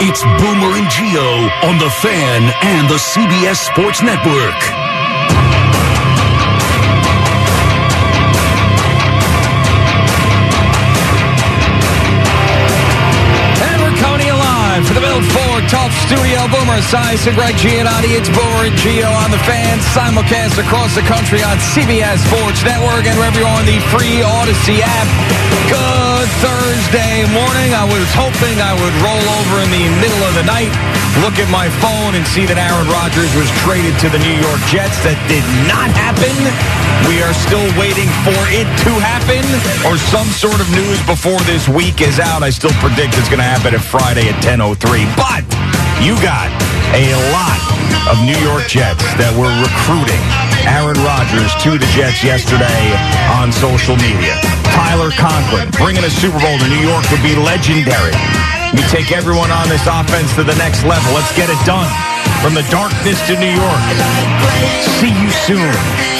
It's Boomer and Gio on the Fan and the CBS Sports Network. Tough Studio. Boomer Esiason Gregg Giannotti. It's Boomer and Gio on the fan. Simulcast across the country on CBS Sports Network and wherever you are on the free Audacy app. Good Thursday morning. I was hoping I would roll over in the middle of the night, look at my phone, and see that Aaron Rodgers was traded to the New York Jets. That did not happen. We are still waiting for it to happen or some sort of news before this week is out. I still predict it's going to happen at Friday at 10.03. But you got a lot of New York Jets that were recruiting Aaron Rodgers to the Jets yesterday on social media. Tyler Conklin bringing a Super Bowl to New York would be legendary. We take everyone on this offense to the next level. Let's get it done. From the darkness to New York. See you soon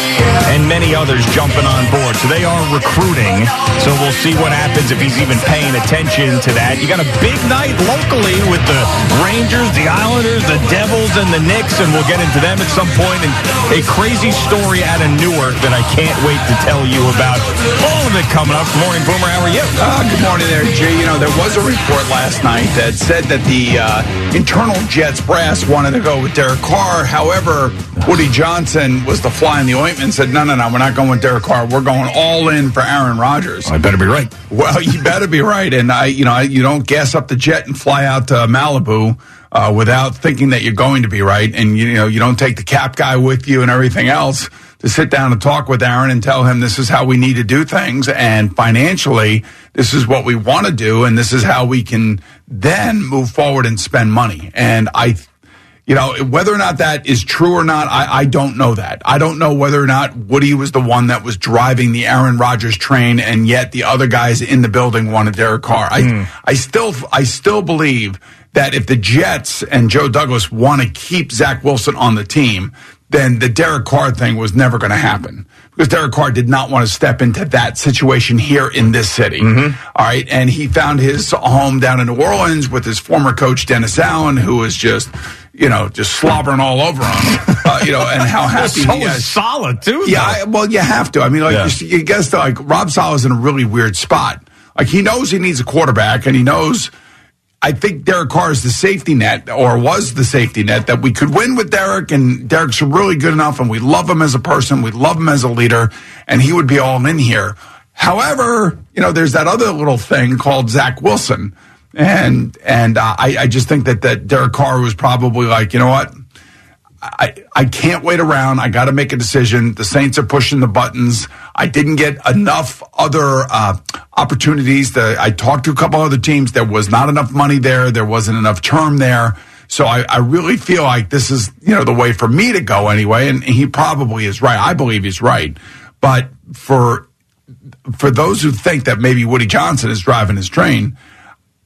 and many others jumping on board. So they are recruiting. So we'll see what happens if he's even paying attention to that. You got a big night locally with the Rangers, the Islanders, the Devils, and the Knicks, and we'll get into them at some point. And a crazy story out of Newark that I can't wait to tell you about. All of it coming up. Good morning, Boomer. How are you? Uh, good morning there, Jay. You know, there was a report last night that said that the uh, internal Jets brass wanted to go with Derek Carr. However, Woody Johnson was the fly in the ointment and said, no, no, no, we're not going with Derek Carr. We're going all in for Aaron Rodgers. I better be right. Well, you better be right. And I, you know, I, you don't gas up the jet and fly out to Malibu uh, without thinking that you're going to be right. And you know, you don't take the cap guy with you and everything else to sit down and talk with Aaron and tell him this is how we need to do things. And financially, this is what we want to do. And this is how we can then move forward and spend money. And I, you know, whether or not that is true or not, I, I, don't know that. I don't know whether or not Woody was the one that was driving the Aaron Rodgers train, and yet the other guys in the building wanted Derek Carr. I, mm. I still, I still believe that if the Jets and Joe Douglas want to keep Zach Wilson on the team, then the Derek Carr thing was never going to happen because Derek Carr did not want to step into that situation here in this city. Mm-hmm. All right. And he found his home down in New Orleans with his former coach, Dennis Allen, who was just, you know, just slobbering all over him, uh, you know, and how happy so he is. solid, too. Yeah. I, well, you have to. I mean, like, yeah. you, you guess, like, Rob Saleh's in a really weird spot. Like, he knows he needs a quarterback and he knows I think Derek Carr is the safety net, or was the safety net, that we could win with Derek, and Derek's really good enough, and we love him as a person, we love him as a leader, and he would be all in here. However, you know, there's that other little thing called Zach Wilson, and and I, I just think that that Derek Carr was probably like, you know what, I, I can't wait around. I got to make a decision. The Saints are pushing the buttons. I didn't get enough other uh, opportunities. To, I talked to a couple other teams. There was not enough money there. There wasn't enough term there. So I, I really feel like this is, you know, the way for me to go anyway. And he probably is right. I believe he's right. But for for those who think that maybe Woody Johnson is driving his train,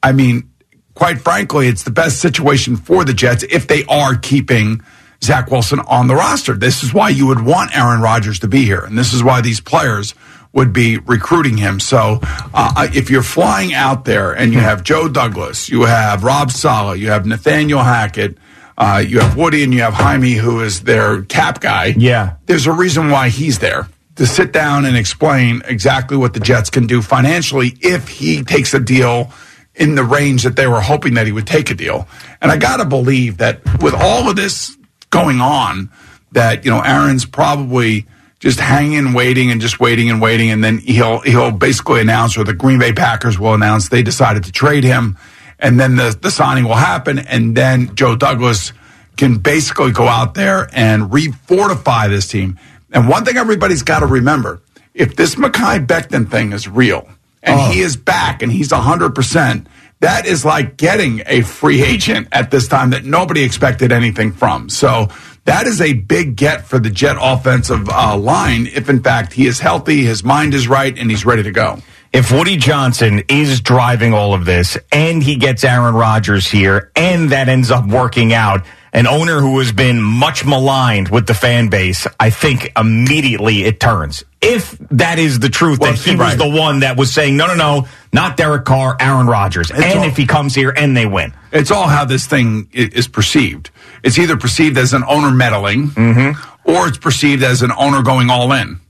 I mean, quite frankly, it's the best situation for the Jets if they are keeping Zach Wilson on the roster. This is why you would want Aaron Rodgers to be here. And this is why these players would be recruiting him. So uh, if you're flying out there and you have Joe Douglas, you have Rob Saleh, you have Nathaniel Hackett, uh, you have Woody, and you have Jaime, who is their cap guy. Yeah. There's a reason why he's there to sit down and explain exactly what the Jets can do financially if he takes a deal in the range that they were hoping that he would take a deal. And I got to believe that with all of this going on that, you know, Aaron's probably just hanging, waiting, and just waiting and waiting, and then he'll he'll basically announce, or the Green Bay Packers will announce they decided to trade him, and then the the signing will happen, and then Joe Douglas can basically go out there and refortify this team. And one thing everybody's got to remember: if this Mekhi Becton thing is real, and oh. he is back, and he's hundred percent that is like getting a free agent at this time that nobody expected anything from. So that is a big get for the Jet offensive uh, line if, in fact, he is healthy, his mind is right, and he's ready to go. If Woody Johnson is driving all of this and he gets Aaron Rodgers here and that ends up working out, an owner who has been much maligned with the fan base, I think immediately it turns. If that is the truth, well, that he right. was the one that was saying, no, no, no, not Derek Carr, Aaron Rodgers. It's and all, if he comes here and they win. It's all how this thing is perceived. It's either perceived as an owner meddling mm-hmm. or it's perceived as an owner going all in.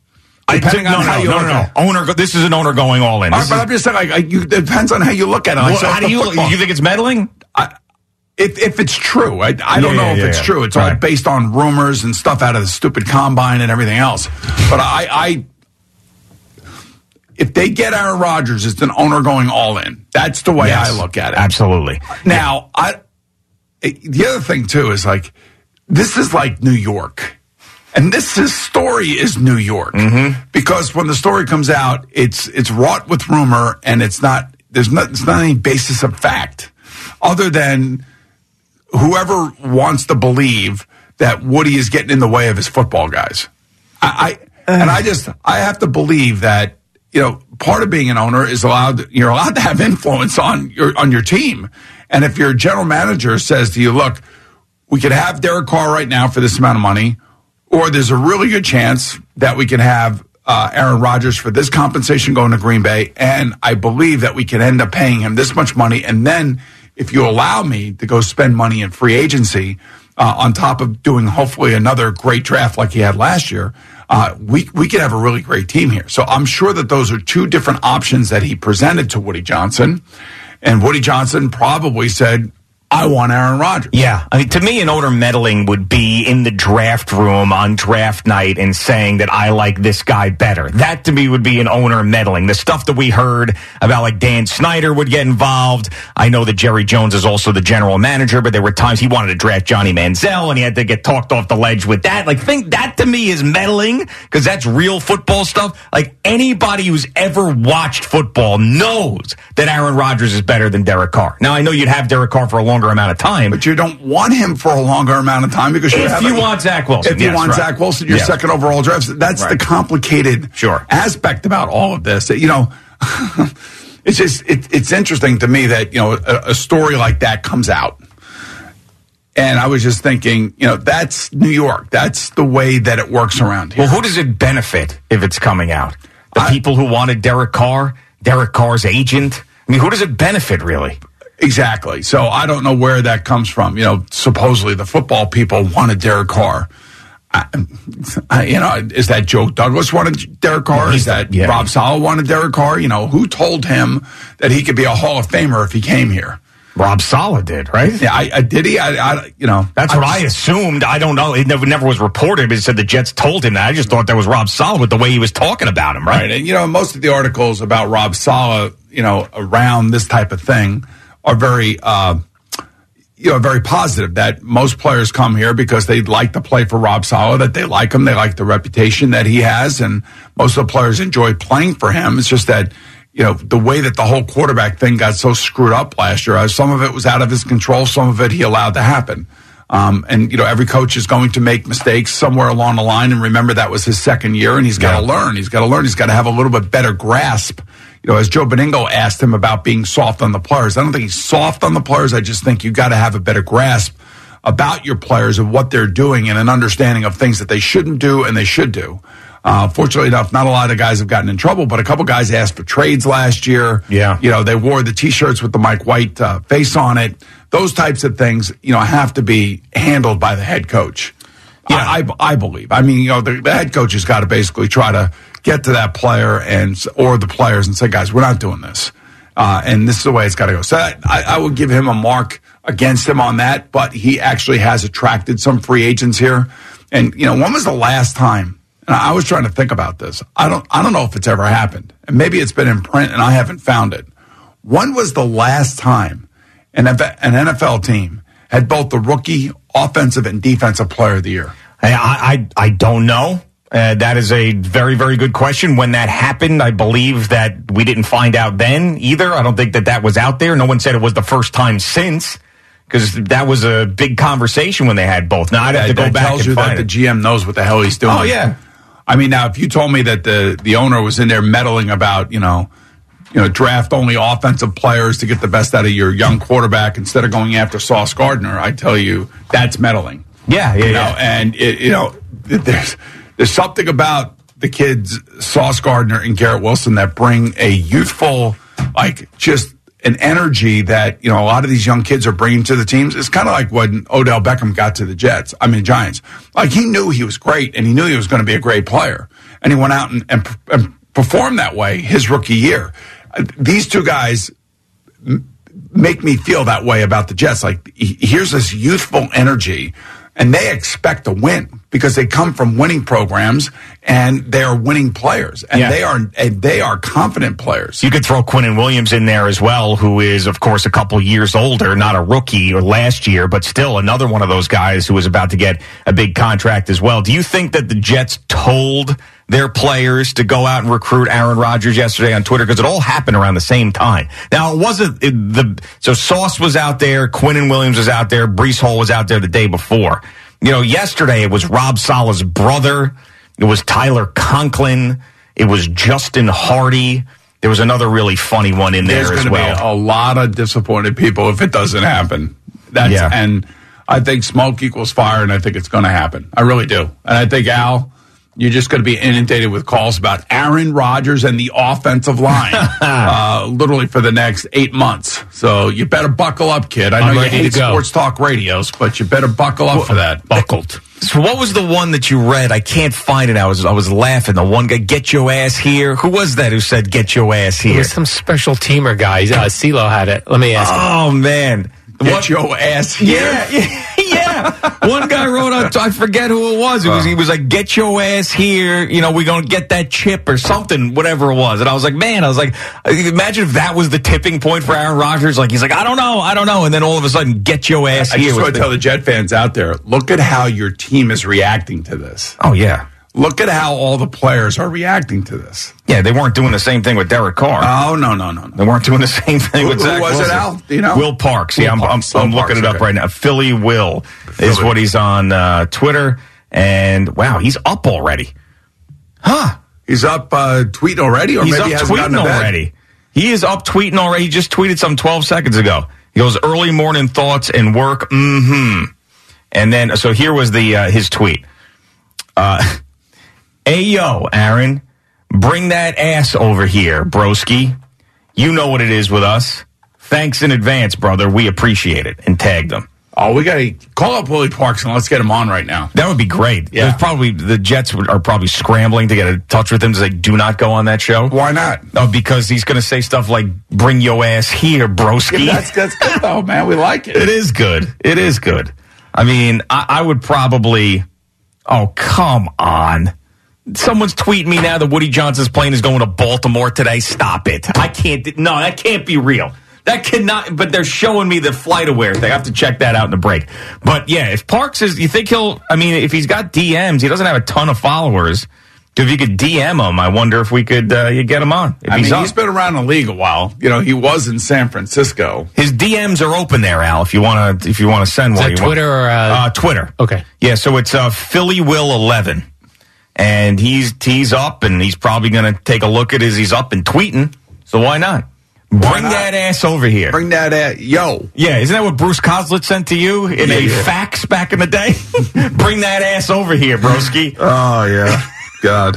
Depending on no, how no, you no, no. Owner, this is an owner going all in. Right, but I'm just saying, like, you, it depends on how you look at it. Like, well, how do you? Football. You think it's meddling? If, if it's true, I, I don't yeah, know yeah, if it's yeah. true. It's right. all based on rumors and stuff out of the stupid combine and everything else. But I, I if they get Aaron Rodgers, it's an owner going all in. That's the way yes, I look at it. Absolutely. Now, I the other thing too is like this is like New York. And this is, story is New York mm-hmm. because when the story comes out, it's it's wrought with rumor and it's not there's not it's not any basis of fact other than whoever wants to believe that Woody is getting in the way of his football guys. I, I and I just I have to believe that you know part of being an owner is allowed you're allowed to have influence on your on your team. And if your general manager says to you, "Look, we could have Derek Carr right now for this amount of money," or there's a really good chance that we can have uh, Aaron Rodgers for this compensation going to Green Bay, and I believe that we can end up paying him this much money, and then if you allow me to go spend money in free agency uh, on top of doing hopefully another great draft like he had last year, uh, we we could have a really great team here. So I'm sure that those are two different options that he presented to Woody Johnson, and Woody Johnson probably said, I want Aaron Rodgers. Yeah. I mean, to me, an owner meddling would be in the draft room on draft night and saying that I like this guy better. That to me would be an owner meddling. The stuff that we heard about like Dan Snyder would get involved. I know that Jerry Jones is also the general manager, but there were times he wanted to draft Johnny Manziel and he had to get talked off the ledge with that. Like, think that to me is meddling because that's real football stuff. Like, anybody who's ever watched football knows that Aaron Rodgers is better than Derek Carr. Now, I know you'd have Derek Carr for a long longer amount of time. But you don't want him for a longer amount of time because if you want Zach Wilson, if you yes, want right. Zach Wilson, your yes. second overall draft, that's right. the complicated sure. aspect about all of this. You know, it's just it, it's interesting to me that you know a, a story like that comes out. And I was just thinking, you know, that's New York. That's the way that it works around here. Well, who does it benefit if it's coming out? The I, people who wanted Derek Carr, Derek Carr's agent. I mean, who does it benefit really? Exactly. So I don't know where that comes from. You know, supposedly the football people wanted Derek Carr. I, I, you know, is that Joe Douglas wanted Derek Carr? Is that yeah. Rob Saleh wanted Derek Carr? You know, who told him that he could be a Hall of Famer if he came here? Rob Saleh did, right? Yeah, I, I did he? I, you know, that's what I, just, assumed. I don't know. It never, never was reported. But it said the Jets told him that. I just thought that was Rob Saleh with the way he was talking about him, right? right. And you know, most of the articles about Rob Saleh, you know, around this type of thing are very, uh, you know, very positive that most players come here because they like to play for Rob Saleh, that they like him, they like the reputation that he has, and most of the players enjoy playing for him. It's just that, you know, the way that the whole quarterback thing got so screwed up last year, uh, some of it was out of his control, some of it he allowed to happen. Um, and you know, every coach is going to make mistakes somewhere along the line. And remember, that was his second year, and he's got to yeah. learn. He's got to learn. He's got to have a little bit better grasp you know, as Joe Benigno asked him about being soft on the players, I don't think he's soft on the players. I just think you got to have a better grasp about your players and what they're doing and an understanding of things that they shouldn't do and they should do. Uh, fortunately enough, not a lot of guys have gotten in trouble, but a couple guys asked for trades last year. Yeah. You know, they wore the t-shirts with the Mike White uh, face on it. Those types of things, you know, have to be handled by the head coach. Yeah. I, I, I believe. I mean, you know, the, the head coach has got to basically try to get to that player and or the players and say, guys, we're not doing this. Uh, and this is the way it's got to go. So I, I would give him a mark against him on that, but he actually has attracted some free agents here. And, you know, when was the last time and I was trying to think about this. I don't, I don't know if it's ever happened, and maybe it's been in print, and I haven't found it. When was the last time an, an NFL team had both the rookie offensive and defensive player of the year? I, I, I don't know. Uh, that is a very, very good question. When that happened, I believe that we didn't find out then either. I don't think that that was out there. No one said it was the first time since because that was a big conversation when they had both. Now I'd have to go that back tells and you that find the. GM knows what the hell he's doing. Oh yeah, I mean, now if you told me that the the owner was in there meddling about, you know, you know, draft only offensive players to get the best out of your young quarterback instead of going after Sauce Gardner, I tell you that's meddling. yeah, yeah, You yeah. know, and it, you know, there's there's something about the kids Sauce Gardner and Garrett Wilson that bring a youthful, like just an energy that you know a lot of these young kids are bringing to the teams. It's kind of like when Odell Beckham got to the Jets. I mean Giants. Like he knew he was great and he knew he was going to be a great player, and he went out and, and, and performed that way his rookie year. These two guys make me feel that way about the Jets. Like here's this youthful energy, and they expect to win because they come from winning programs and they are winning players, and Yeah. they are and they are confident players. You could throw Quinnen Williams in there as well, who is, of course, a couple years older, not a rookie or last year, but still another one of those guys who was about to get a big contract as well. Do you think that the Jets told their players to go out and recruit Aaron Rodgers yesterday on Twitter? Because it all happened around the same time. Now, it wasn't it, the, so Sauce was out there, Quinnen Williams was out there, Breece Hall was out there the day before. You know, yesterday it was Rob Saleh's brother. It was Tyler Conklin. It was Justin Hardee. There was another really funny one in There's there as well. be a lot of disappointed people if it doesn't happen. That's Yeah. and I think smoke equals fire, and I think it's going to happen. I really do, and I think Al. You're just going to be inundated with calls about Aaron Rodgers and the offensive line, uh, literally for the next eight months. So you better buckle up, kid. I know I'm you ready hate sports talk radios, but you better buckle up for that. Buckled. so what was the one that you read? I can't find it. I was I was laughing. The one guy, get your ass here. Who was that who said get your ass It here? was some special teamer guy. Uh, CeeLo had it. Let me ask him. Oh man, Get What- your ass here. Yeah, yeah, yeah. One guy wrote on, I forget who it was. It was he was like, "Get your ass here." You know, we're gonna get that chip or something, whatever it was. And I was like, man, I was like, imagine if that was the tipping point for Aaron Rodgers. Like he's like, I don't know, I don't know, and then all of a sudden, get your ass I here. just was want to tell the Jet fans out there: look at how your team is reacting to this. oh yeah, Look at how all the players are reacting to this. yeah. They weren't doing the same thing with Derek Carr. Oh no no no no! They weren't doing the same thing Who- with who Zach was it, Al? Do you know? Will Parks. Will yeah, I'm, I'm, I'm Will looking it up okay. right now. Philly Will is what he's on uh, Twitter, and wow, he's up already. Huh? He's up uh, tweeting already, or He's maybe up he tweeting already. He is up tweeting already. He just tweeted some 12 seconds ago. He goes, early morning thoughts and work. Mm-hmm. And then, so here was the uh, his tweet. Uh, hey, yo, Aaron, bring that ass over here, broski. You know what it is with us. Thanks in advance, brother. We appreciate it. And tagged them. Oh, we got to call up Willie Parks and let's get him on right now. That would be great. Yeah. There's probably the Jets are probably scrambling to get in touch with him to say, do not go on that show. Why not? No, because he's going to say stuff like "Bring your ass here, broski." Yeah, that's that's good though, man. We like it. it is good. It is good. I mean, I, I would probably. Oh come on! Someone's tweeting me now that Woody Johnson's plane is going to Baltimore today. Stop it! I can't. No, that can't be real. That cannot. But they're showing me the FlightAware thing. I have to check that out in the break. But yeah, if Parks is, you think he'll? I mean, if he's got DMs, he doesn't have a ton of followers. If you could DM him, I wonder if we could uh, you get him on. If I he's mean, up. he's been around the league a while. You know, he was in San Francisco. His DMs are open there, Al. If you want to, if you want to send Is one, that You want- Twitter or, uh, uh, Twitter? Okay. Yeah, so it's uh, Philly Will eleven, and he's he's up, and he's probably going to take a look at as He's up and tweeting, so why not? Bring not? that ass over here. Bring that ass. yo. yeah, isn't that what Bruce Coslet sent to you in Yeah, a yeah. fax back in the day? Bring that ass over here, broski. Oh yeah, God.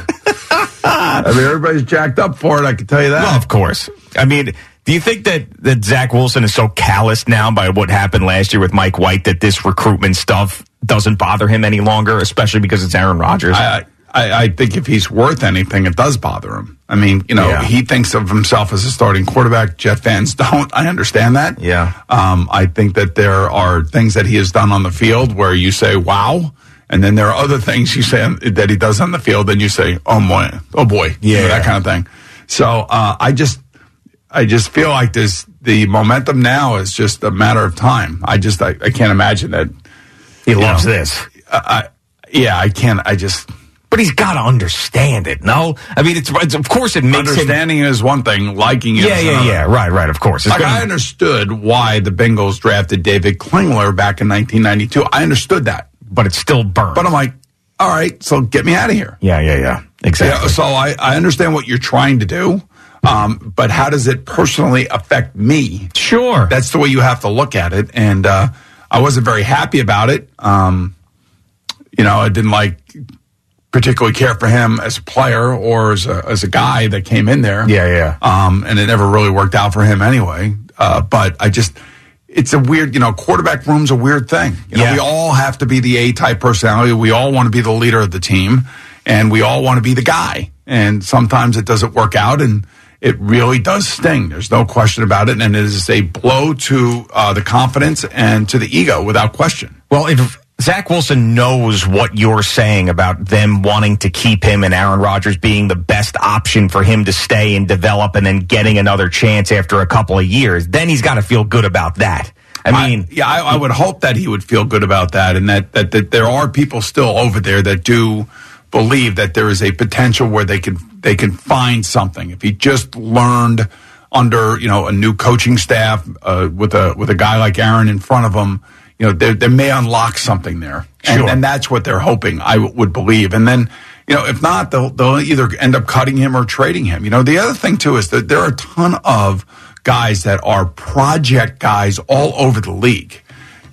I mean, everybody's jacked up for it. I can tell you that. Well, of course. I mean, do you think that, that Zach Wilson is so calloused now by what happened last year with Mike White that this recruitment stuff doesn't bother him any longer, especially because it's Aaron Rodgers? I, I, I think if he's worth anything, it does bother him. I mean, you know, Yeah. he thinks of himself as a starting quarterback. Jet fans don't. I understand that. Yeah. Um, I think that there are things that he has done on the field where you say, wow. And then there are other things you say that he does on the field, and you say, "Oh boy, oh boy," you know, Yeah. that kind of thing. So uh, I just, I just feel like this. The momentum now is just a matter of time. I just, I, I can't imagine that. He loves know, this. I, yeah, I can't. I just But he's got to understand it, no? I mean, it's, it's of course it makes him. understanding is one thing, liking it Yeah, is yeah, another. yeah. Right, right, of course. It's Like gonna- I understood why the Bengals drafted David Klingler back in 1992. I understood that, but it's still burned. but I'm like, all right, so get me out of here. yeah, yeah, yeah. Exactly. Yeah, so I, I understand what you're trying to do, um, but how does it personally affect me? sure. That's the way you have to look at it. And uh, I wasn't very happy about it. Um, you know, I didn't like particularly care for him as a player or as a, as a guy that came in there. Yeah, yeah. Um, and it never really worked out for him anyway. Uh, but I just, it's a weird, you know, quarterback room's a weird thing. You know, Yeah. we all have to be the A type personality. We all want to be the leader of the team and we all want to be the guy. And sometimes it doesn't work out and it really does sting. There's no question about it. And it is a blow to uh, the confidence and to the ego without question. Well, if Zach Wilson knows what you're saying about them wanting to keep him and Aaron Rodgers being the best option for him to stay and develop and then getting another chance after a couple of years, then he's got to feel good about that. I mean, yeah, I, I would hope that he would feel good about that, and that, that that there are people still over there that do believe that there is a potential where they can they can find something if he just learned under you know a new coaching staff uh, with a with a guy like Aaron in front of him. You know, they, they may unlock something there, and, Sure. and that's what they're hoping. I w- would believe, and then. You know, if not, they'll they'll either end up cutting him or trading him. You know, the other thing too is that there are a ton of guys that are project guys all over the league.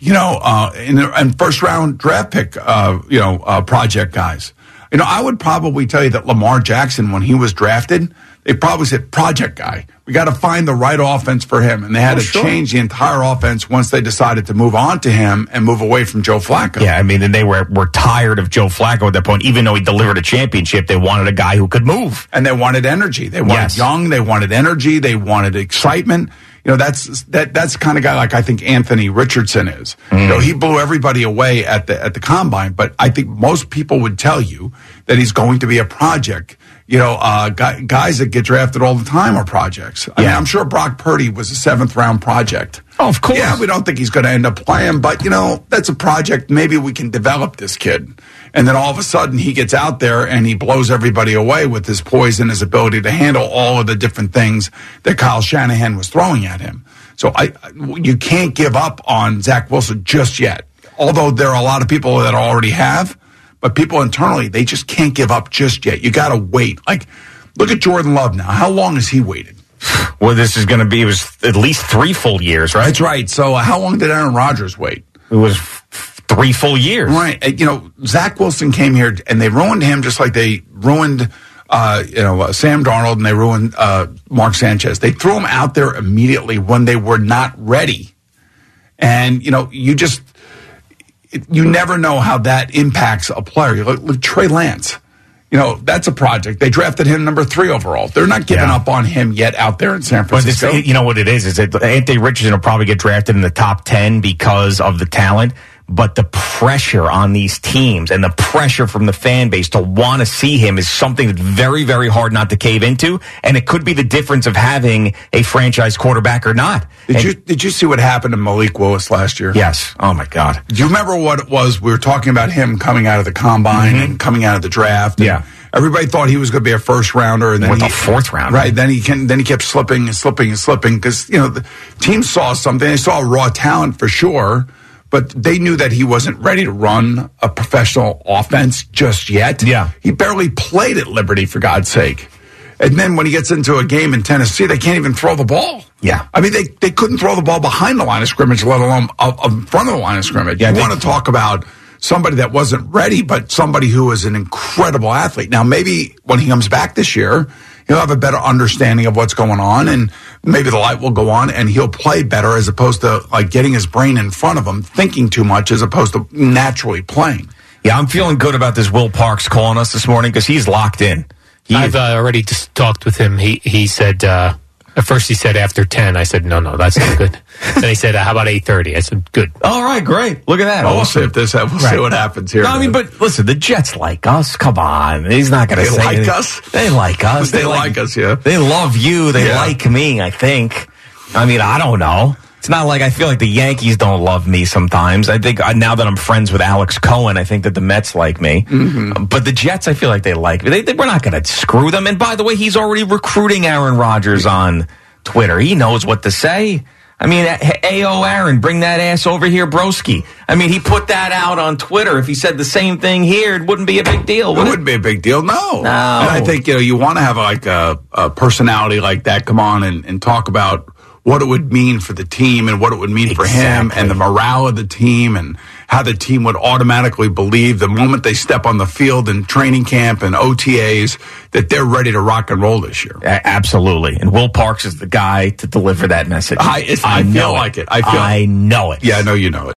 You know, uh, and, and first round draft pick, uh, you know, uh, project guys. You know, I would probably tell you that Lamar Jackson, when he was drafted, they probably said project guy. We got to find the right offense for him, and they had oh, to change the entire offense once they decided to move on to him and move away from Joe Flacco. yeah, I mean, and they were, were tired of Joe Flacco at that point. Even though he delivered a championship, they wanted a guy who could move. and they wanted energy. They wanted Yes. young. They wanted energy. They wanted excitement. You know, that's that that's the kind of guy like I think Anthony Richardson is. You mm. know, he blew everybody away at the at the combine, but I think most people would tell you that he's going to be a project. You know, uh, guys that get drafted all the time are projects. I mean, Yeah. I'm sure Brock Purdy was a seventh round project. Oh, of course. Yeah, we don't think he's going to end up playing, but you know, that's a project. Maybe we can develop this kid. And then all of a sudden he gets out there and he blows everybody away with his poise and his ability to handle all of the different things that Kyle Shanahan was throwing at him. So I, you can't give up on Zach Wilson just yet. Although there are a lot of people that already have, but people internally, they just can't give up just yet. You got to wait. Like, look at Jordan Love now. How long has he waited? Well, this is going to be, it was at least three full years, right? That's right. So uh, how long did Aaron Rodgers wait? It was f- three full years. Right. Uh, You know, Zach Wilson came here and they ruined him just like they ruined, uh, you know, uh, Sam Darnold and they ruined uh, Mark Sanchez. They threw him out there immediately when they were not ready. And, you know, you just, you never know how that impacts a player. Look, look Trey Lance. You know, that's a project. They drafted him number three overall. They're not giving Yeah. up on him yet out there in San this, Francisco. you know what it is? Is that Anthony Richardson will probably get drafted in the top 10 because of the talent. But the pressure on these teams and the pressure from the fan base to want to see him is something that's very, very hard not to cave into. And it could be the difference of having a franchise quarterback or not. did And- you did you see what happened to Malik Willis last year? Yes. Oh, my God. Do you remember what it was? We were talking about him coming out of the combine and coming out of the draft. and Mm-hmm. Yeah. Everybody thought he was going to be a first rounder, and then he, the fourth rounder. Right. Then he can. Then he kept slipping and slipping and slipping because you know the team saw something. They saw raw talent for sure, but they knew that he wasn't ready to run a professional offense just yet. Yeah. He barely played at Liberty for God's sake. And then when he gets into a game in Tennessee, they can't even throw the ball. Yeah. I mean, they, they couldn't throw the ball behind the line of scrimmage, let alone up, up in front of the line of scrimmage. Yeah, you want to talk about somebody that wasn't ready, but somebody who was an incredible athlete. Now, maybe when he comes back this year, he'll have a better understanding of what's going on, and maybe the light will go on, and he'll play better as opposed to like getting his brain in front of him, thinking too much, as opposed to naturally playing. Yeah, I'm feeling good about this Will Parks calling us this morning because he's locked in. He I've uh, already just talked with him. He he said uh, At first he said after 10. I said, no, no, that's not good. then he said, uh, how about 8.30? I said, good. All right, great. Look at that. Well, we'll see if this. We'll Right. see what happens here. No, I mean, but listen, the Jets like us. Come on, he's not going to say They like anything. us? They like us. They like us, yeah. They love you. They Yeah. like me. I think. I mean, I don't know. It's not like I feel like the Yankees don't love me sometimes. I think uh, now that I'm friends with Alex Cohen, I think that the Mets like me. Mm-hmm. But the Jets, I feel like they like me. They, they, we're not going to screw them. And by the way, he's already recruiting Aaron Rodgers on Twitter. He knows what to say. I mean, A.O. Aaron, bring that ass over here, broski. I mean, he put that out on Twitter. If he said the same thing here, it wouldn't be a big deal, It would it? wouldn't be a big deal. No. No. And I think, you know, you want to have like a, a personality like that come on and, and talk about what it would mean for the team and what it would mean for him and the morale of the team and how the team would automatically believe the moment they step on the field in training camp and OTAs that they're ready to rock and roll this year. A- Absolutely. And Will Parks is the guy to deliver that message. I- it's- I feel know like it. I feel I know it. Yeah, I know you know it.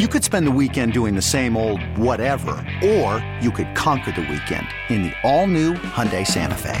You could spend the weekend doing the same old whatever, or you could conquer the weekend in the all-new Hyundai Santa Fe.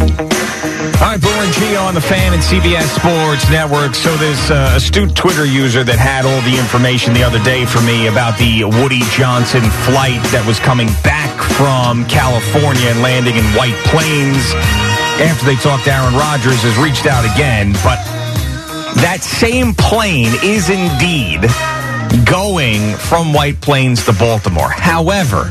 All right, Boomer Gio on the fan and CBS Sports Network. So this uh, astute Twitter user that had all the information the other day for me about the Woody Johnson flight that was coming back from California and landing in White Plains after they talked to Aaron Rodgers has reached out again. But that same plane is indeed going from White Plains to Baltimore. However,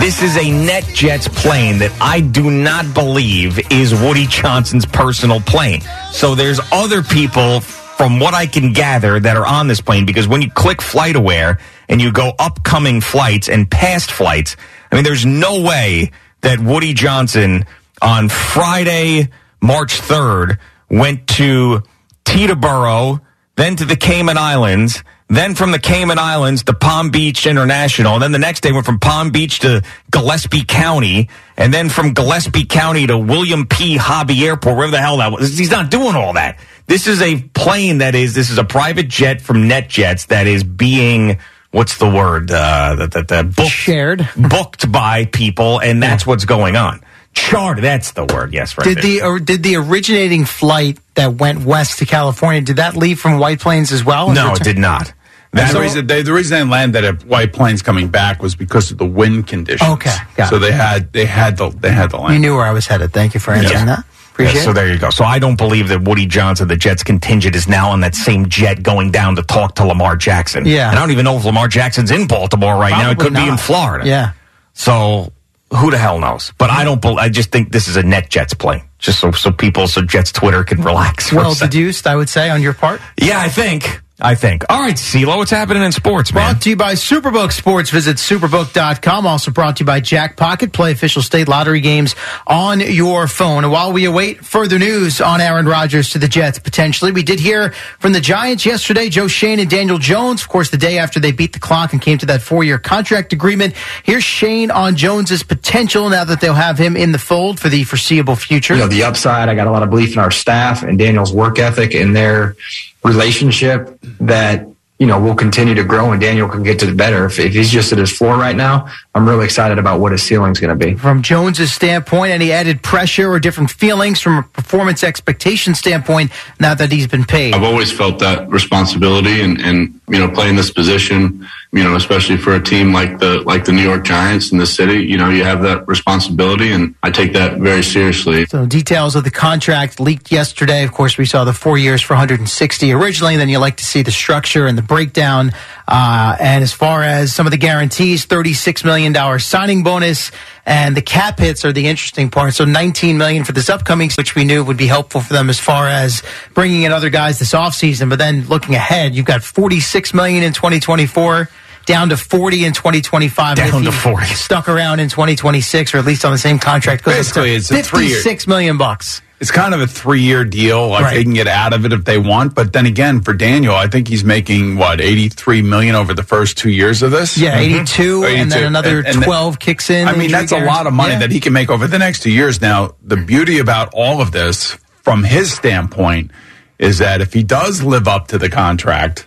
this is a NetJets plane that I do not believe is Woody Johnson's personal plane. So there's other people, from what I can gather, that are on this plane because when you click FlightAware and you go upcoming flights and past flights, I mean, there's no way that Woody Johnson on Friday, March 3rd, went to Teterboro, then to the Cayman Islands, then from the Cayman Islands to Palm Beach International. And then the next day went from Palm Beach to Gillespie County. And then from Gillespie County to William P. Hobby Airport, wherever the hell that was. He's not doing all that. This is a plane that is, this is a private jet from NetJets that is being, what's the word? Uh, that, that, the booked, Shared. booked by people. And that's what's going on. Charter, that's the word. Yes, right Did there. the or did the originating flight that went west to California did that leave from White Plains as well? no, it did not. And That- the, reason they, the reason they landed at White Plains coming back was because of the wind conditions. Okay, got so it. they had they had the they had the land. You knew where I was headed. Thank you for answering Yeah. that. Appreciate Yeah, so it. there you go. So I don't believe that Woody Johnson, the Jets contingent, is now on that same jet going down to talk to Lamar Jackson. Yeah. And I don't even know if Lamar Jackson's in Baltimore right now. It Probably could be in. Florida. Yeah. So who the hell knows? But I don't. I just think this is a NetJets plane, just so so people, so Jets Twitter can relax. Well sec. deduced, I would say, on your part. yeah, I think. I think. All right, CeeLo, what's happening in sports, man? Brought to you by Superbook Sports. Visit superbook.com. Also brought to you by Jackpocket. Play official state lottery games on your phone. And while we await further news on Aaron Rodgers to the Jets, potentially, we did hear from the Giants yesterday, Joe Schoen and Daniel Jones, of course, the day after they beat the clock and came to that four year contract agreement. Here's Shane on Jones's potential now that they'll have him in the fold for the foreseeable future. you know, the upside. I got a lot of belief in our staff and Daniel's work ethic and their relationship that, you you know, we'll continue to grow and Daniel can get to the better. If, if he's just at his floor right now, I'm really excited about what his ceiling's going to be. From Jones's standpoint, any added pressure or different feelings from a performance expectation standpoint now that he's been paid? I've always felt that responsibility and, and you know, playing this position, you know, especially for a team like the like the New York Giants in the city, you know, you have that responsibility and I take that very seriously. So details of the contract leaked yesterday. Of course, we saw the four years for 160 originally. Then you like to see the structure and the breakdown. Uh, and as far as some of the guarantees, $36 million signing bonus and the cap hits are the interesting part. So 19 million for this upcoming, which we knew would be helpful for them as far as bringing in other guys this offseason. But then looking ahead, you've got 46 million in 2024 down to 40 in 2025. Down to 40. Stuck around in 2026 or at least on the same contract. Basically, it's a three 56 million bucks. It's kind of a three year deal. Like Right. they can get out of it if they want. But then again, for Daniel, I think he's making what eighty three million over the first two years of this. Yeah, mm-hmm. 82, and then another And- and 12 kicks in. I mean, that's a lot of money Yeah. that he can make over the next two years. Now, the beauty about all of this, from his standpoint, is that if he does live up to the contract,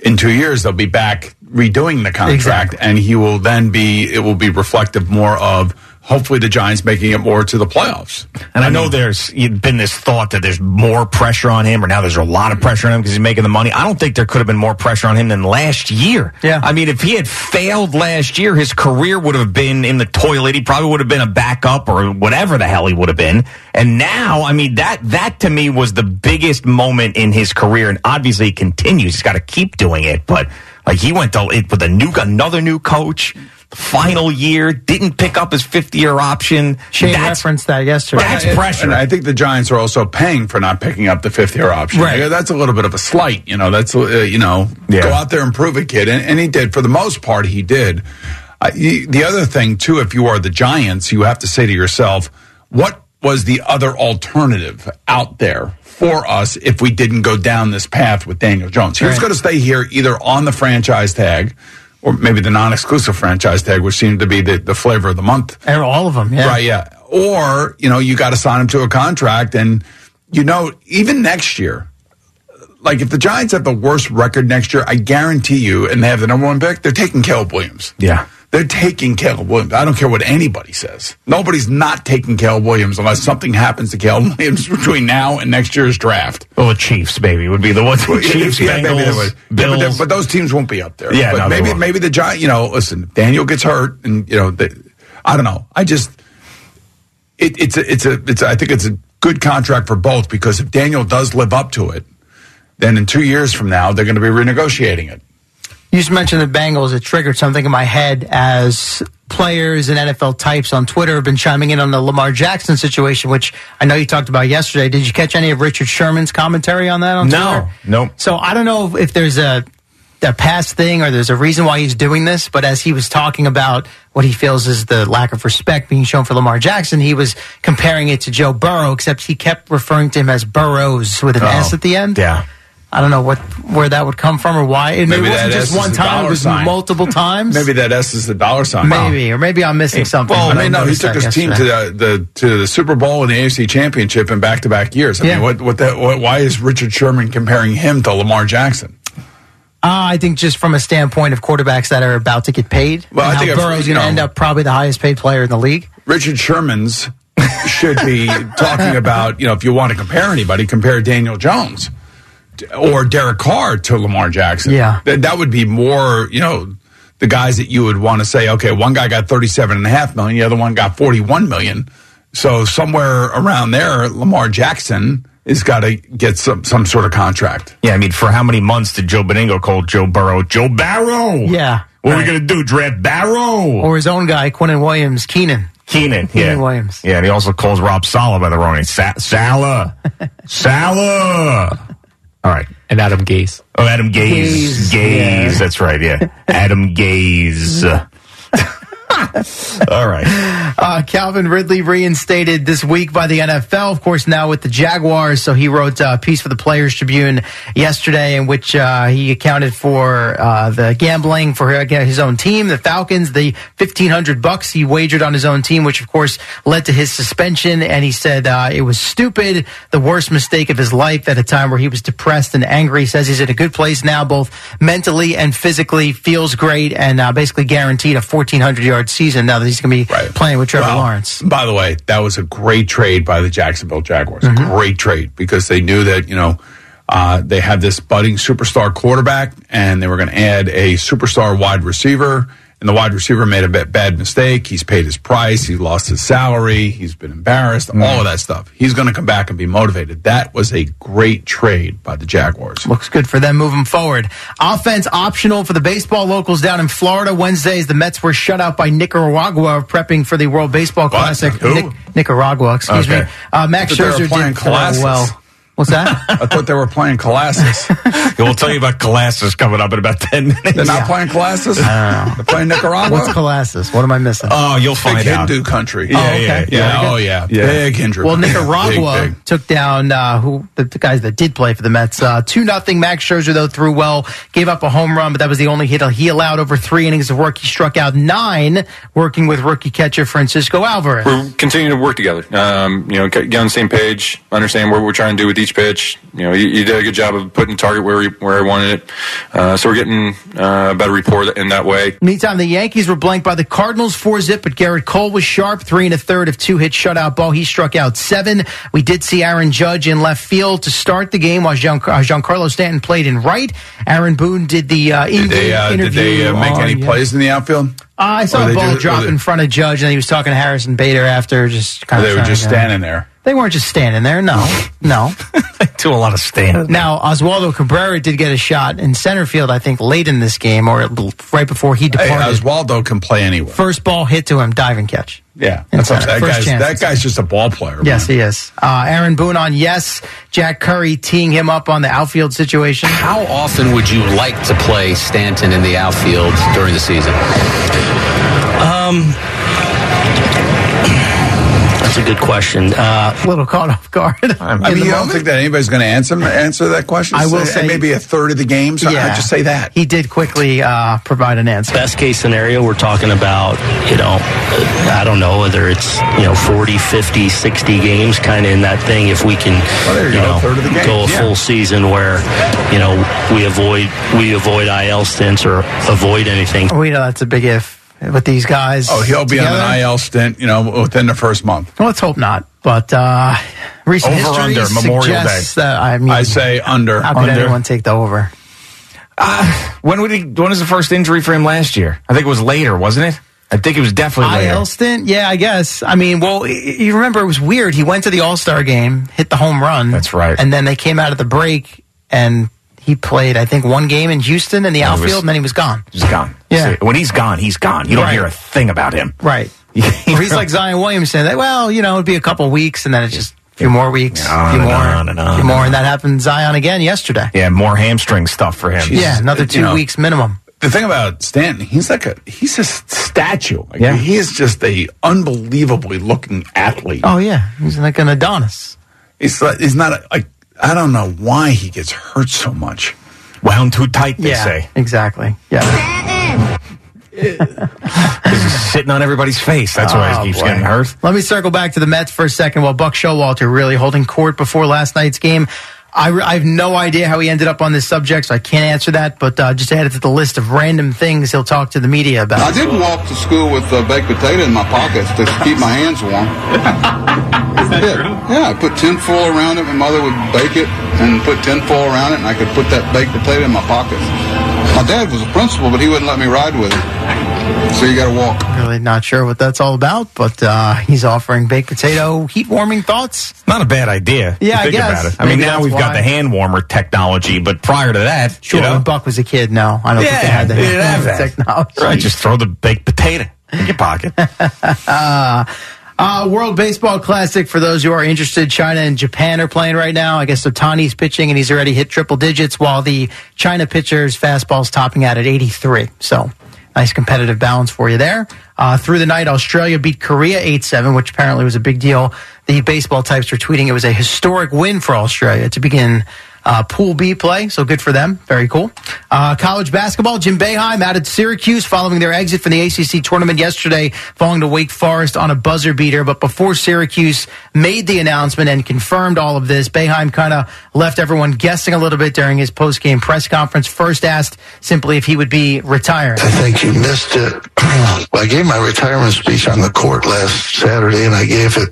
in two years they'll be back redoing the contract, and he will then be. It will be reflective more of hopefully the Giants making it more to the playoffs. And I know there's been this thought that there's more pressure on him, or now there's a lot of pressure on him because he's making the money. I don't think there could have been more pressure on him than last year. Yeah. I mean, if he had failed last year, his career would have been in the toilet. He probably would have been a backup or whatever the hell he would have been. And now, I mean, that that to me was the biggest moment in his career, and obviously he continues. He's got to keep doing it, but like he went to it with a new another new coach. Final year, didn't pick up his fifth year option. Schoen That's referenced that yesterday. That's And- pressure. And I think the Giants are also paying for not picking up the fifth year option. Right. Yeah, That's a little bit of a slight. You know, that's, uh, you know, Yeah. go out there and prove it, kid. And, and he did. For the most part, he did. Uh, y- the other thing, too, if you are the Giants, you have to say to yourself, what was the other alternative out there for us if we didn't go down this path with Daniel Jones? He was going to stay here either on the franchise tag or maybe the non exclusive franchise tag, which seemed to be the, the flavor of the month. And all of them, yeah. Right, yeah. Or, you know, you got to sign him to a contract. And, you know, even next year, like if the Giants have the worst record next year, I guarantee you, and they have the number one pick, they're taking Caleb Williams. Yeah. They're taking Caleb Williams. I don't care what anybody says. Nobody's not taking Caleb Williams unless something happens to Caleb Williams between now and next year's draft. Well, the Chiefs, maybe, would be the ones. Well, Chiefs, yeah, Bengals, would. Yeah, but, but those teams won't be up there. Yeah, but no, maybe maybe the giant. You know, listen, Daniel gets hurt, and you know, they, I don't know. I just it, it's a, it's a it's a, I think it's a good contract for both because if Daniel does live up to it, then in two years from now they're going to be renegotiating it. You just mentioned the Bengals. It triggered something in my head as players and NFL types on Twitter have been chiming in on the Lamar Jackson situation, which I know you talked about yesterday. Did you catch any of Richard Sherman's commentary on that on No, Twitter? nope. So I don't know if there's a a past thing or there's a reason why he's doing this, but as he was talking about what he feels is the lack of respect being shown for Lamar Jackson, he was comparing it to Joe Burrow, except he kept referring to him as Burrows with an Oh, S at the end. Yeah. I don't know what where that would come from or why. And Maybe it wasn't just S one time; it was sign. multiple times. Maybe that S is the dollar sign. maybe, or maybe I'm missing something. Well, I mean, no, he took his team to the, the to the Super Bowl and the AFC Championship in back to back years. I Yeah. mean, what what that what, why is Richard Sherman comparing him to Lamar Jackson? Uh, I think just from a standpoint of quarterbacks that are about to get paid, Well, I think Burrow's going to end up probably the highest paid player in the league. Richard Sherman's should be talking about, you know, if you want to compare anybody, compare Daniel Jones or Derek Carr to Lamar Jackson. Yeah. That, that would be more, you know, the guys that you would want to say, okay, one guy got 37 and a half million, the other one got 41 million. So somewhere around there, Lamar Jackson has got to get some, some sort of contract. Yeah, I mean, for how many months did Joe Benigno call Joe Burrow Joe Barrow? Yeah, What are we going to do? Draft Barrow? Or his own guy, Quinnen Williams, Keenan. Keenan. Keenan. Williams. Yeah, and he also calls Rob Sala by the wrong name. Sa- Sala. Sala. All right. And Adam Gase. Oh, Adam Gaze. Gaze, Gaze. yeah. That's right. Yeah. Adam Gaze. All right. Uh, Calvin Ridley reinstated this week by the NFL, of course, now with the Jaguars. So he wrote a piece for the Players Tribune yesterday in which uh, he accounted for uh, the gambling for his own team, the Falcons, the 1500 bucks he wagered on his own team, which of course led to his suspension. And he said uh, it was stupid, the worst mistake of his life at a time where he was depressed and angry. He says he's in a good place now, both mentally and physically, feels great, and uh, basically guaranteed a 1400 yard season now that he's going to be right. playing with Trevor well, Lawrence. By the way, that was a great trade by the Jacksonville Jaguars. Mm-hmm. Great trade because they knew that, you know, uh, they had this budding superstar quarterback and they were going to add a superstar wide receiver and the wide receiver made a bad mistake. He's paid his price. He lost his salary. He's been embarrassed. Mm. All of that stuff. He's going to come back and be motivated. That was a great trade by the Jaguars. Looks good for them moving forward. Offense optional for the baseball locals down in Florida. Wednesdays, the Mets were shut out by Nicaragua, prepping for the World Baseball Classic. Nic- Nicaragua, excuse okay. me. Uh, Max Scherzer did well. What's that? I thought they were playing Colossus. we'll tell you about Colossus coming up in about 10 minutes. They're not yeah. playing Colossus? They're playing Nicaragua? What's Colossus? What am I missing? Oh, you'll find big out. Hindu country. Yeah, oh, okay. yeah, yeah. yeah. Oh, yeah. yeah. Big Hindu Well, Nicaragua big, big. took down uh, who the, the, guys that did play for the Mets. Uh, 2 nothing. Max Scherzer, though, threw well, gave up a home run, but that was the only hit he allowed over three innings of work. He struck out nine, working with rookie catcher Francisco Alvarez. We're continuing to work together. Um, you know, get on the same page, understand what we're trying to do with each pitch. You know, you, you, did a good job of putting target where we, where I wanted it. Uh, so we're getting uh, a better rapport in that way. Meantime, the Yankees were blanked by the Cardinals four zip, but Gerrit Cole was sharp, three and a third of two hit shutout ball. He struck out seven. We did see Aaron Judge in left field to start the game while Jean, uh, Giancarlo Stanton played in right. Aaron Boone did the uh, in did they, uh, interview. Did they uh, make on, any plays in the outfield? I saw a ball drop in front of Judge, and he was talking to Harrison Bader after, just kind of. They were just standing there. They weren't just standing there. No, no. they do a lot of standing. Now Oswaldo Cabrera did get a shot in center field. I think late in this game or right before he departed. Hey, Oswaldo can play anywhere. First ball hit to him, diving catch. Yeah, that's what that, guy's, that guy's just a ball player. Yes, he is. Uh, Aaron Boone on yes. Jack Curry teeing him up on the outfield situation. How often would you like to play Stanton in the outfield during the season? Um. That's a good question. Uh, a little caught off guard. I mean, you don't think that anybody's going to answer answer that question? I will say, say maybe a third of the games. Yeah, I just say that he did quickly uh, provide an answer. Best case scenario, we're talking about you know, I don't know whether it's you know 40, 50, 60 games, kind of in that thing. If we can, well, you, you go, know, go a yeah. full season where you know we avoid we avoid IL stints or avoid anything. We know that's a big if with these guys. Oh, he'll be together. on an IL stint, you know, within the first month. Well, let's hope not. But uh, recent over under Memorial Day. That, I mean, I say under. How can under. anyone take the over? Uh, when would he? When was the first injury for him last year? I think it was later, wasn't it? I think it was definitely later. IL stint? Yeah, I guess. I mean, well, you remember it was weird. He went to the All Star game, hit the home run. That's right. And then they came out of the break and he played, I think, one game in Houston in the outfield, was, and then he was gone. He's gone. Yeah. when he's gone, he's gone. You don't right. hear a thing about him. Right. or he's like Zion Williamson. That, well, you know, it'd be a couple weeks, and then it's just a few more weeks, a few more, on and on, few more, and that happened Zion again yesterday. Yeah, more hamstring stuff for him. yeah, another two you know, weeks minimum. The thing about Stanton, he's like a he's a statue. Like, yeah, he is just a unbelievably looking athlete. Oh yeah, he's like an Adonis. He's like, he's not a, like I don't know why he gets hurt so much wound too tight, they yeah, say. Exactly. Yeah. He's sitting on everybody's face. That's why he oh, keeps boy. getting hurt. Let me circle back to the Mets for a second while Buck Showalter really holding court before last night's game. I, I, have no idea how he ended up on this subject, so I can't answer that. But uh, just add it to the list of random things he'll talk to the media about. I didn't walk to school with a baked potato in my pockets to keep my hands warm. Is that yeah. true? Yeah, I put tinfoil around it. My mother would bake it and put tinfoil around it, and I could put that baked potato in my pockets. My dad was a principal, but he wouldn't let me ride with him. So you got to walk. Really not sure what that's all about, but uh, he's offering baked potato heat warming thoughts. Not a bad idea. Yeah, I guess. I mean, now we've why. got the hand warmer technology, but prior to that, sure. You know, when Buck was a kid, no, I don't yeah, think they had the hand warmer technology. Right, just throw the baked potato in your pocket. uh, uh, World Baseball Classic, for those who are interested, China and Japan are playing right now. I guess Ohtani's pitching, and he's already hit triple digits, while the China pitcher's fastball's topping out at 83. So Nice competitive balance for you there. Uh, through the night, Australia beat Korea 8 7, which apparently was a big deal. The baseball types were tweeting it was a historic win for Australia to begin uh, Pool B play, so good for them. Very cool. Uh, college basketball, Jim Boeheim out at Syracuse following their exit from the ACC tournament yesterday, falling to Wake Forest on a buzzer beater. But before Syracuse made the announcement and confirmed all of this, Boeheim kind of left everyone guessing a little bit during his post-game press conference. First asked simply if he would be retiring. I think you missed it. I gave my retirement speech on the court last Saturday, and I gave it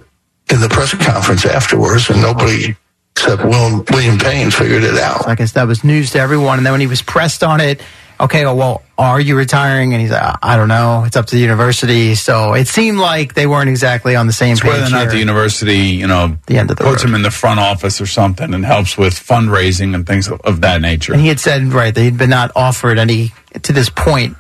in the press conference afterwards, and nobody except William, William Payne figured it out. I guess that was news to everyone. And then when he was pressed on it, okay, oh, well, are you retiring? And he's like, I don't know. It's up to the university. So it seemed like they weren't exactly on the same it's page. Whether or not here. the university, you know, the end of the puts road. him in the front office or something and helps with fundraising and things of, of that nature. And he had said, right, that he'd been not offered any, to this point,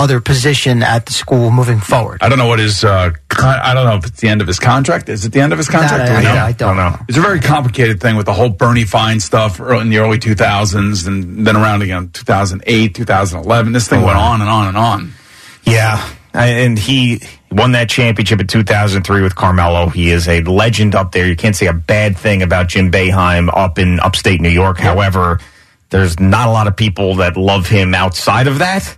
other position at the school moving forward. I don't know what his. Uh, con- I don't know if it's the end of his contract. Is it the end of his contract? That I- Do we I- I don't know. It's a very complicated thing with the whole Bernie Fine stuff in the early 2000s, and then around again 2008, 2011. This thing went on and on and on. Yeah. And he won that championship in 2003 with Carmelo. He is a legend up there. You can't say a bad thing about Jim Boeheim up in upstate New York. However, there's not a lot of people that love him outside of that.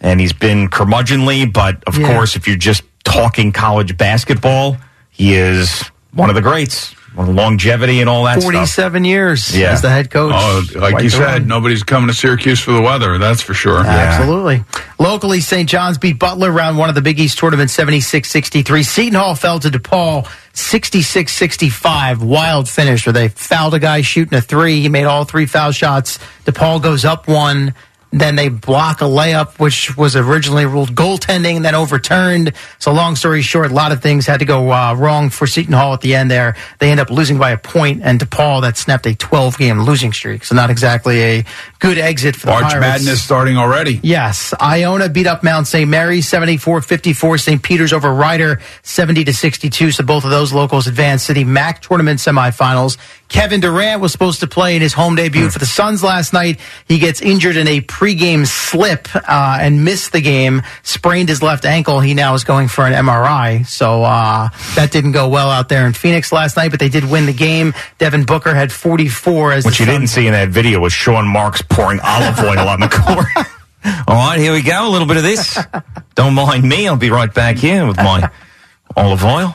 And he's been curmudgeonly, but of Yeah. course, if you're just talking college basketball, he is one of the greats. Longevity and all that stuff. 47 years Yeah. as the head coach. Oh, like Quite you said, run. nobody's coming to Syracuse for the weather. That's for sure. Absolutely. Locally, St. John's beat Butler round one of the Big East tournament 76 63. Seton Hall fell to DePaul 66 65. Wild finish where they fouled a guy shooting a three. He made all three foul shots. DePaul goes up one. Then they block a layup, which was originally ruled goaltending, and then overturned. So, long story short, a lot of things had to go uh, wrong for Seton Hall at the end there. They end up losing by a point, and DePaul that snapped a 12 game losing streak. So, not exactly a good exit for the March. Madness starting already. Yes. Iona beat up Mount St. Mary 74 54. St. Peter's over Rider 70 to 62. So both of those locals advanced to the MAAC tournament semifinals. Kevin Durant was supposed to play in his home debut for the Suns last night. He gets injured in a pregame slip uh, and missed the game, sprained his left ankle. He now is going for an MRI. So uh, that didn't go well out there in Phoenix last night, but they did win the game. Devin Booker had 44 as What you didn't see in that video was Sean Marks pouring olive oil on the court. All right, here we go. A little bit of this. Don't mind me. I'll be right back here with my olive oil.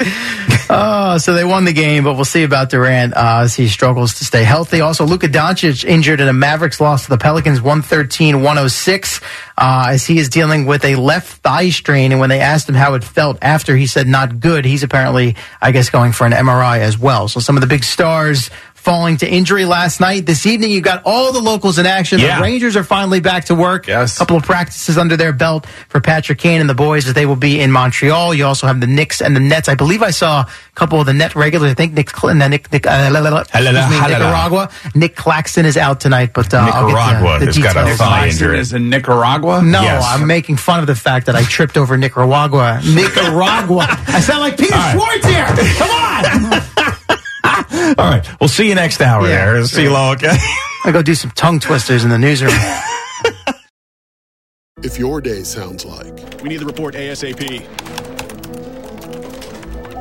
Uh, so they won the game, but we'll see about Durant uh, as he struggles to stay healthy. Also, Luka Doncic injured in a Mavericks loss to the Pelicans 113-106 uh, as he is dealing with a left thigh strain. And when they asked him how it felt after, he said not good. He's apparently, I guess, going for an MRI as well. So some of the big stars falling to injury last night. This evening, you got all the locals in action. Yeah. The Rangers are finally back to work. Yes. A couple of practices under their belt for Patrick Kane and the boys as they will be in Montreal. You also have the Knicks and the Nets. I believe I saw a couple of the net regulars. I think Nick, Cl- no, Nick, Nick uh, la, la, la, excuse me, Nicaragua. Nick Claxton is out tonight, but uh, I'll Nicaragua get the, the has got a details. thigh injury. is in Nicaragua. No, Yes. I'm making fun of the fact that I tripped over Nicaragua. Nicaragua. I sound like Peter Schwartz here. Come on. All right, we'll see you next hour Yeah. there. See you, okay? I go do some tongue twisters in the newsroom. If your day sounds like We need the report ASAP.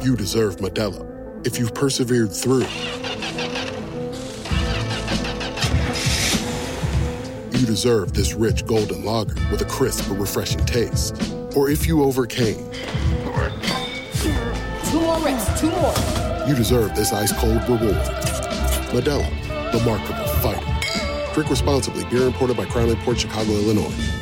you deserve Modelo, if you've persevered through, you deserve this rich golden lager with a crisp but refreshing taste. Or if you overcame, Two more reps, two more. You deserve this ice cold reward. Modelo, the mark of a fighter. Drink responsibly. Beer imported by Crown Imports Chicago, Illinois.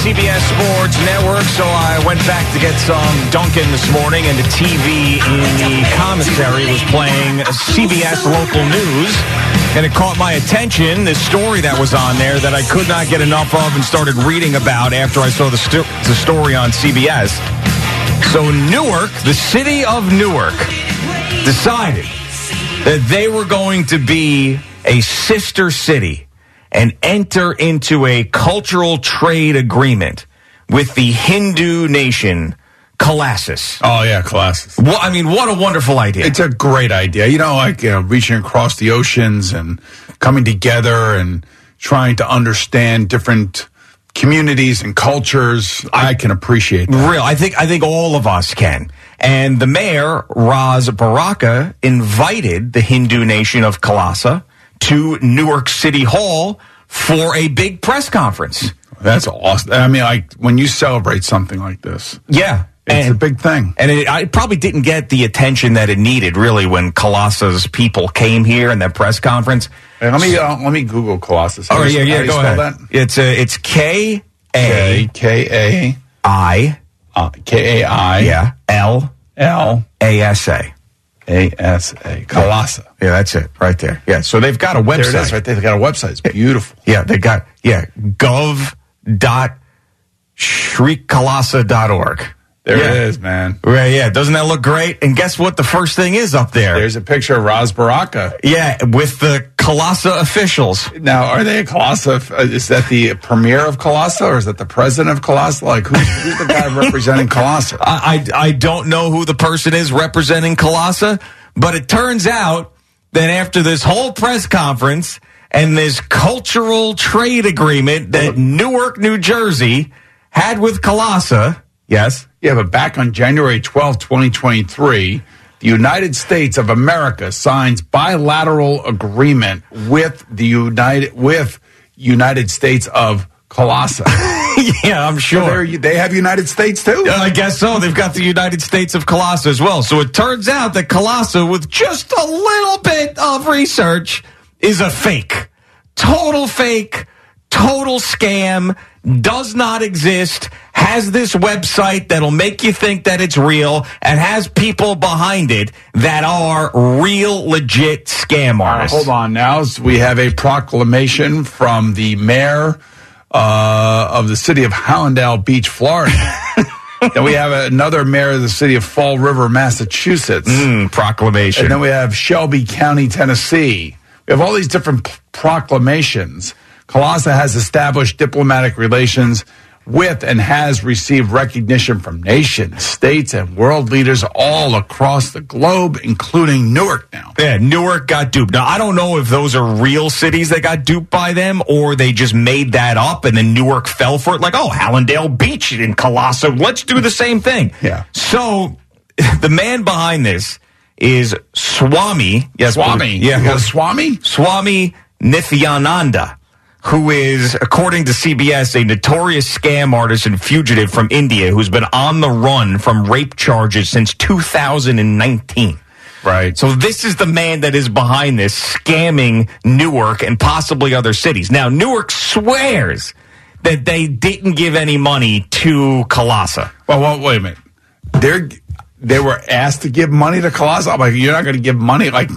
CBS Sports Network, so I went back to get some Dunkin' this morning, and the TV in the commissary was playing CBS local news, and it caught my attention, this story that was on there that I could not get enough of and started reading about after I saw the, the story on CBS. So Newark, the city of Newark, decided that they were going to be a sister city and enter into a cultural trade agreement with the Hindu nation Colossus. Oh yeah, Colossus. Well, I mean, what a wonderful idea! It's a great idea. You know, like you know, reaching across the oceans and coming together and trying to understand different communities and cultures. I, I can appreciate that. Real, I think I think all of us can. And the mayor, Ras Baraka, invited the Hindu nation of Kalasa to Newark City Hall for a big press conference. That's awesome. I mean, like when you celebrate something like this. Yeah. It's and, a big thing. And it, I probably didn't get the attention that it needed, really, when Colossus people came here in that press conference. Hey, let me uh, let me Google Colossus. Oh yeah, yeah. Go ahead. That? It's uh, it's K A K A I K A I yeah L L A S A. A S A. Kalasa. Yeah, that's it right there. Yeah, so they've got a website. There it is right there. They've got a website. It's beautiful. Yeah, they got, yeah, gov dot shrikalasa.org. There yeah. it is, man. Right, yeah. Doesn't that look great? And guess what? The first thing is up there. There's a picture of Ras Baraka. Yeah, with the Kalasa officials. Now, are they a Kalasa? Uh, is that the premier of Kalasa or is that the president of Kalasa? Like, who's, who's the guy representing Kalasa? I, I, I don't know who the person is representing Kalasa, but it turns out that after this whole press conference and this cultural trade agreement that Newark, New Jersey had with Kalasa, yes? Yeah, but back on January 12, 2023, the United States of America signs bilateral agreement with the United with United States of Colossus. yeah, I'm sure. So they have United States too? I guess so. They've got the United States of Colossus as well. So it turns out that Colossus, with just a little bit of research, is a fake. Total fake, total scam, does not exist, has this website that'll make you think that it's real, and has people behind it that are real, legit scam artists. Uh, hold on now. We have a proclamation from the mayor uh, of the city of Hallandale Beach, Florida. then we have another mayor of the city of Fall River, Massachusetts. Mm, proclamation. And then we have Shelby County, Tennessee. We have all these different p- proclamations. Colossus has established diplomatic relations with and has received recognition from nations, states, and world leaders all across the globe, including Newark now. Yeah, Newark got duped. Now, I don't know if those are real cities that got duped by them or they just made that up and then Newark fell for it. Like, oh, Hallandale Beach in Colossus. Let's do the same thing. Yeah. So the man behind this is Swami. Yes, Swami. Yeah. Swami? Swami Nithyananda who is, according to CBS, a notorious scam artist and fugitive from India who's been on the run from rape charges since 2019. Right. So this is the man that is behind this, scamming Newark and possibly other cities. Now, Newark swears that they didn't give any money to Kalasa. Well, well wait a minute. They're, they were asked to give money to Kalasa. I'm like, you're not going to give money? Like,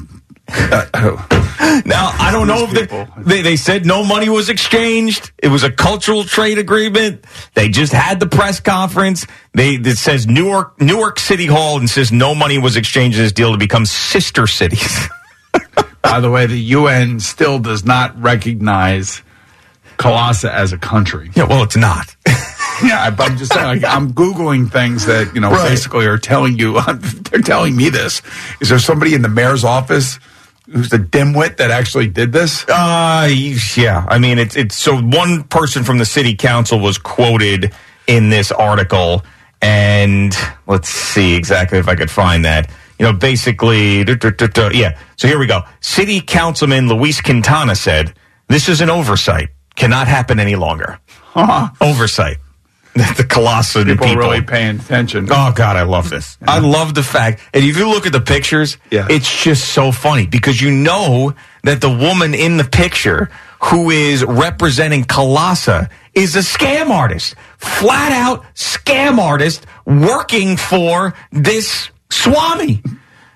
uh, now I don't know if they, they, they said no money was exchanged. It was a cultural trade agreement. They just had the press conference. They it says Newark Newark City Hall and says no money was exchanged in this deal to become sister cities. By the way, the UN still does not recognize Colossa as a country. Yeah, well, it's not. yeah, I'm just saying. Like, I'm googling things that you know right. basically are telling you. They're telling me this. Is there somebody in the mayor's office? Who's the dimwit that actually did this? Uh, yeah. I mean, it's it's so one person from the city council was quoted in this article, and let's see exactly if I could find that. You know, basically, duh, duh, duh, yeah. So here we go. City Councilman Luis Quintana said, "This is an oversight. Cannot happen any longer. Huh. Oversight." the colossal people, people really paying attention. Oh God, I love this. Yeah. I love the fact, and if you look at the pictures, yeah. it's just so funny because you know that the woman in the picture who is representing Kalasa is a scam artist, flat out scam artist working for this Swami.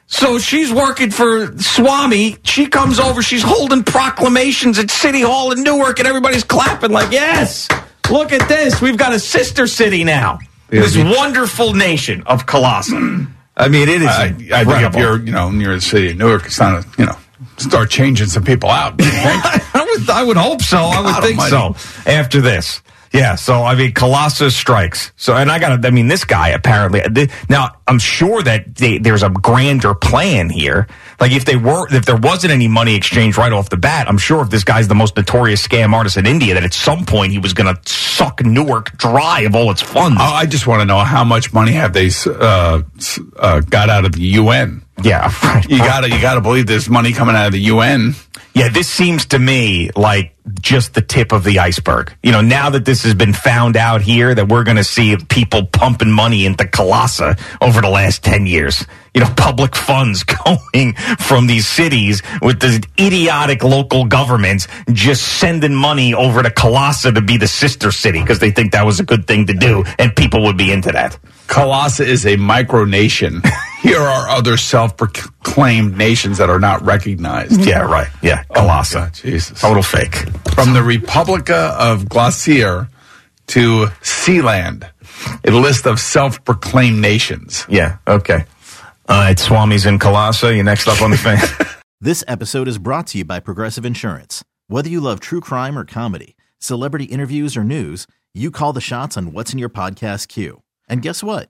So she's working for Swami. She comes over. She's holding proclamations at City Hall in Newark, and everybody's clapping like, "Yes, look at this. We've got a sister city now. this wonderful nation of Colossae." I mean, it is. I, I think if you're, you know, near the city of Newark, it's not, a, you know, start changing some people out. don't you think? I would, I would hope so. I would think almighty. so. After this, yeah. So I mean, Colossus strikes. So, and I got to. I mean, this guy apparently. th- Now, I'm sure that they, there's a grander plan here. Like if they were, if there wasn't any money exchange right off the bat, I'm sure if this guy's the most notorious scam artist in India, that at some point he was going to suck Newark dry of all its funds. I I just want to know how much money have they uh, uh, got out of the UN? Yeah, right. You gotta, you gotta believe there's money coming out of the UN. Yeah, this seems to me like just the tip of the iceberg. You know, now that this has been found out here, that we're going to see people pumping money into Colossus over the last 10 years. You know, public funds going from these cities with the idiotic local governments just sending money over to Colossus to be the sister city because they think that was a good thing to do and people would be into that. Colossus is a micronation. Here are other self-proclaimed nations that are not recognized. Yeah, right. Yeah, Oh, my Colossus. God, Jesus. Total fake. From the Republica of Glacier to Sealand, a list of self-proclaimed nations. Yeah, okay. All right, Swami's in Colossus. You next up on the fan. This episode is brought to you by Progressive Insurance. Whether you love true crime or comedy, celebrity interviews or news, you call the shots on what's in your podcast queue. And guess what?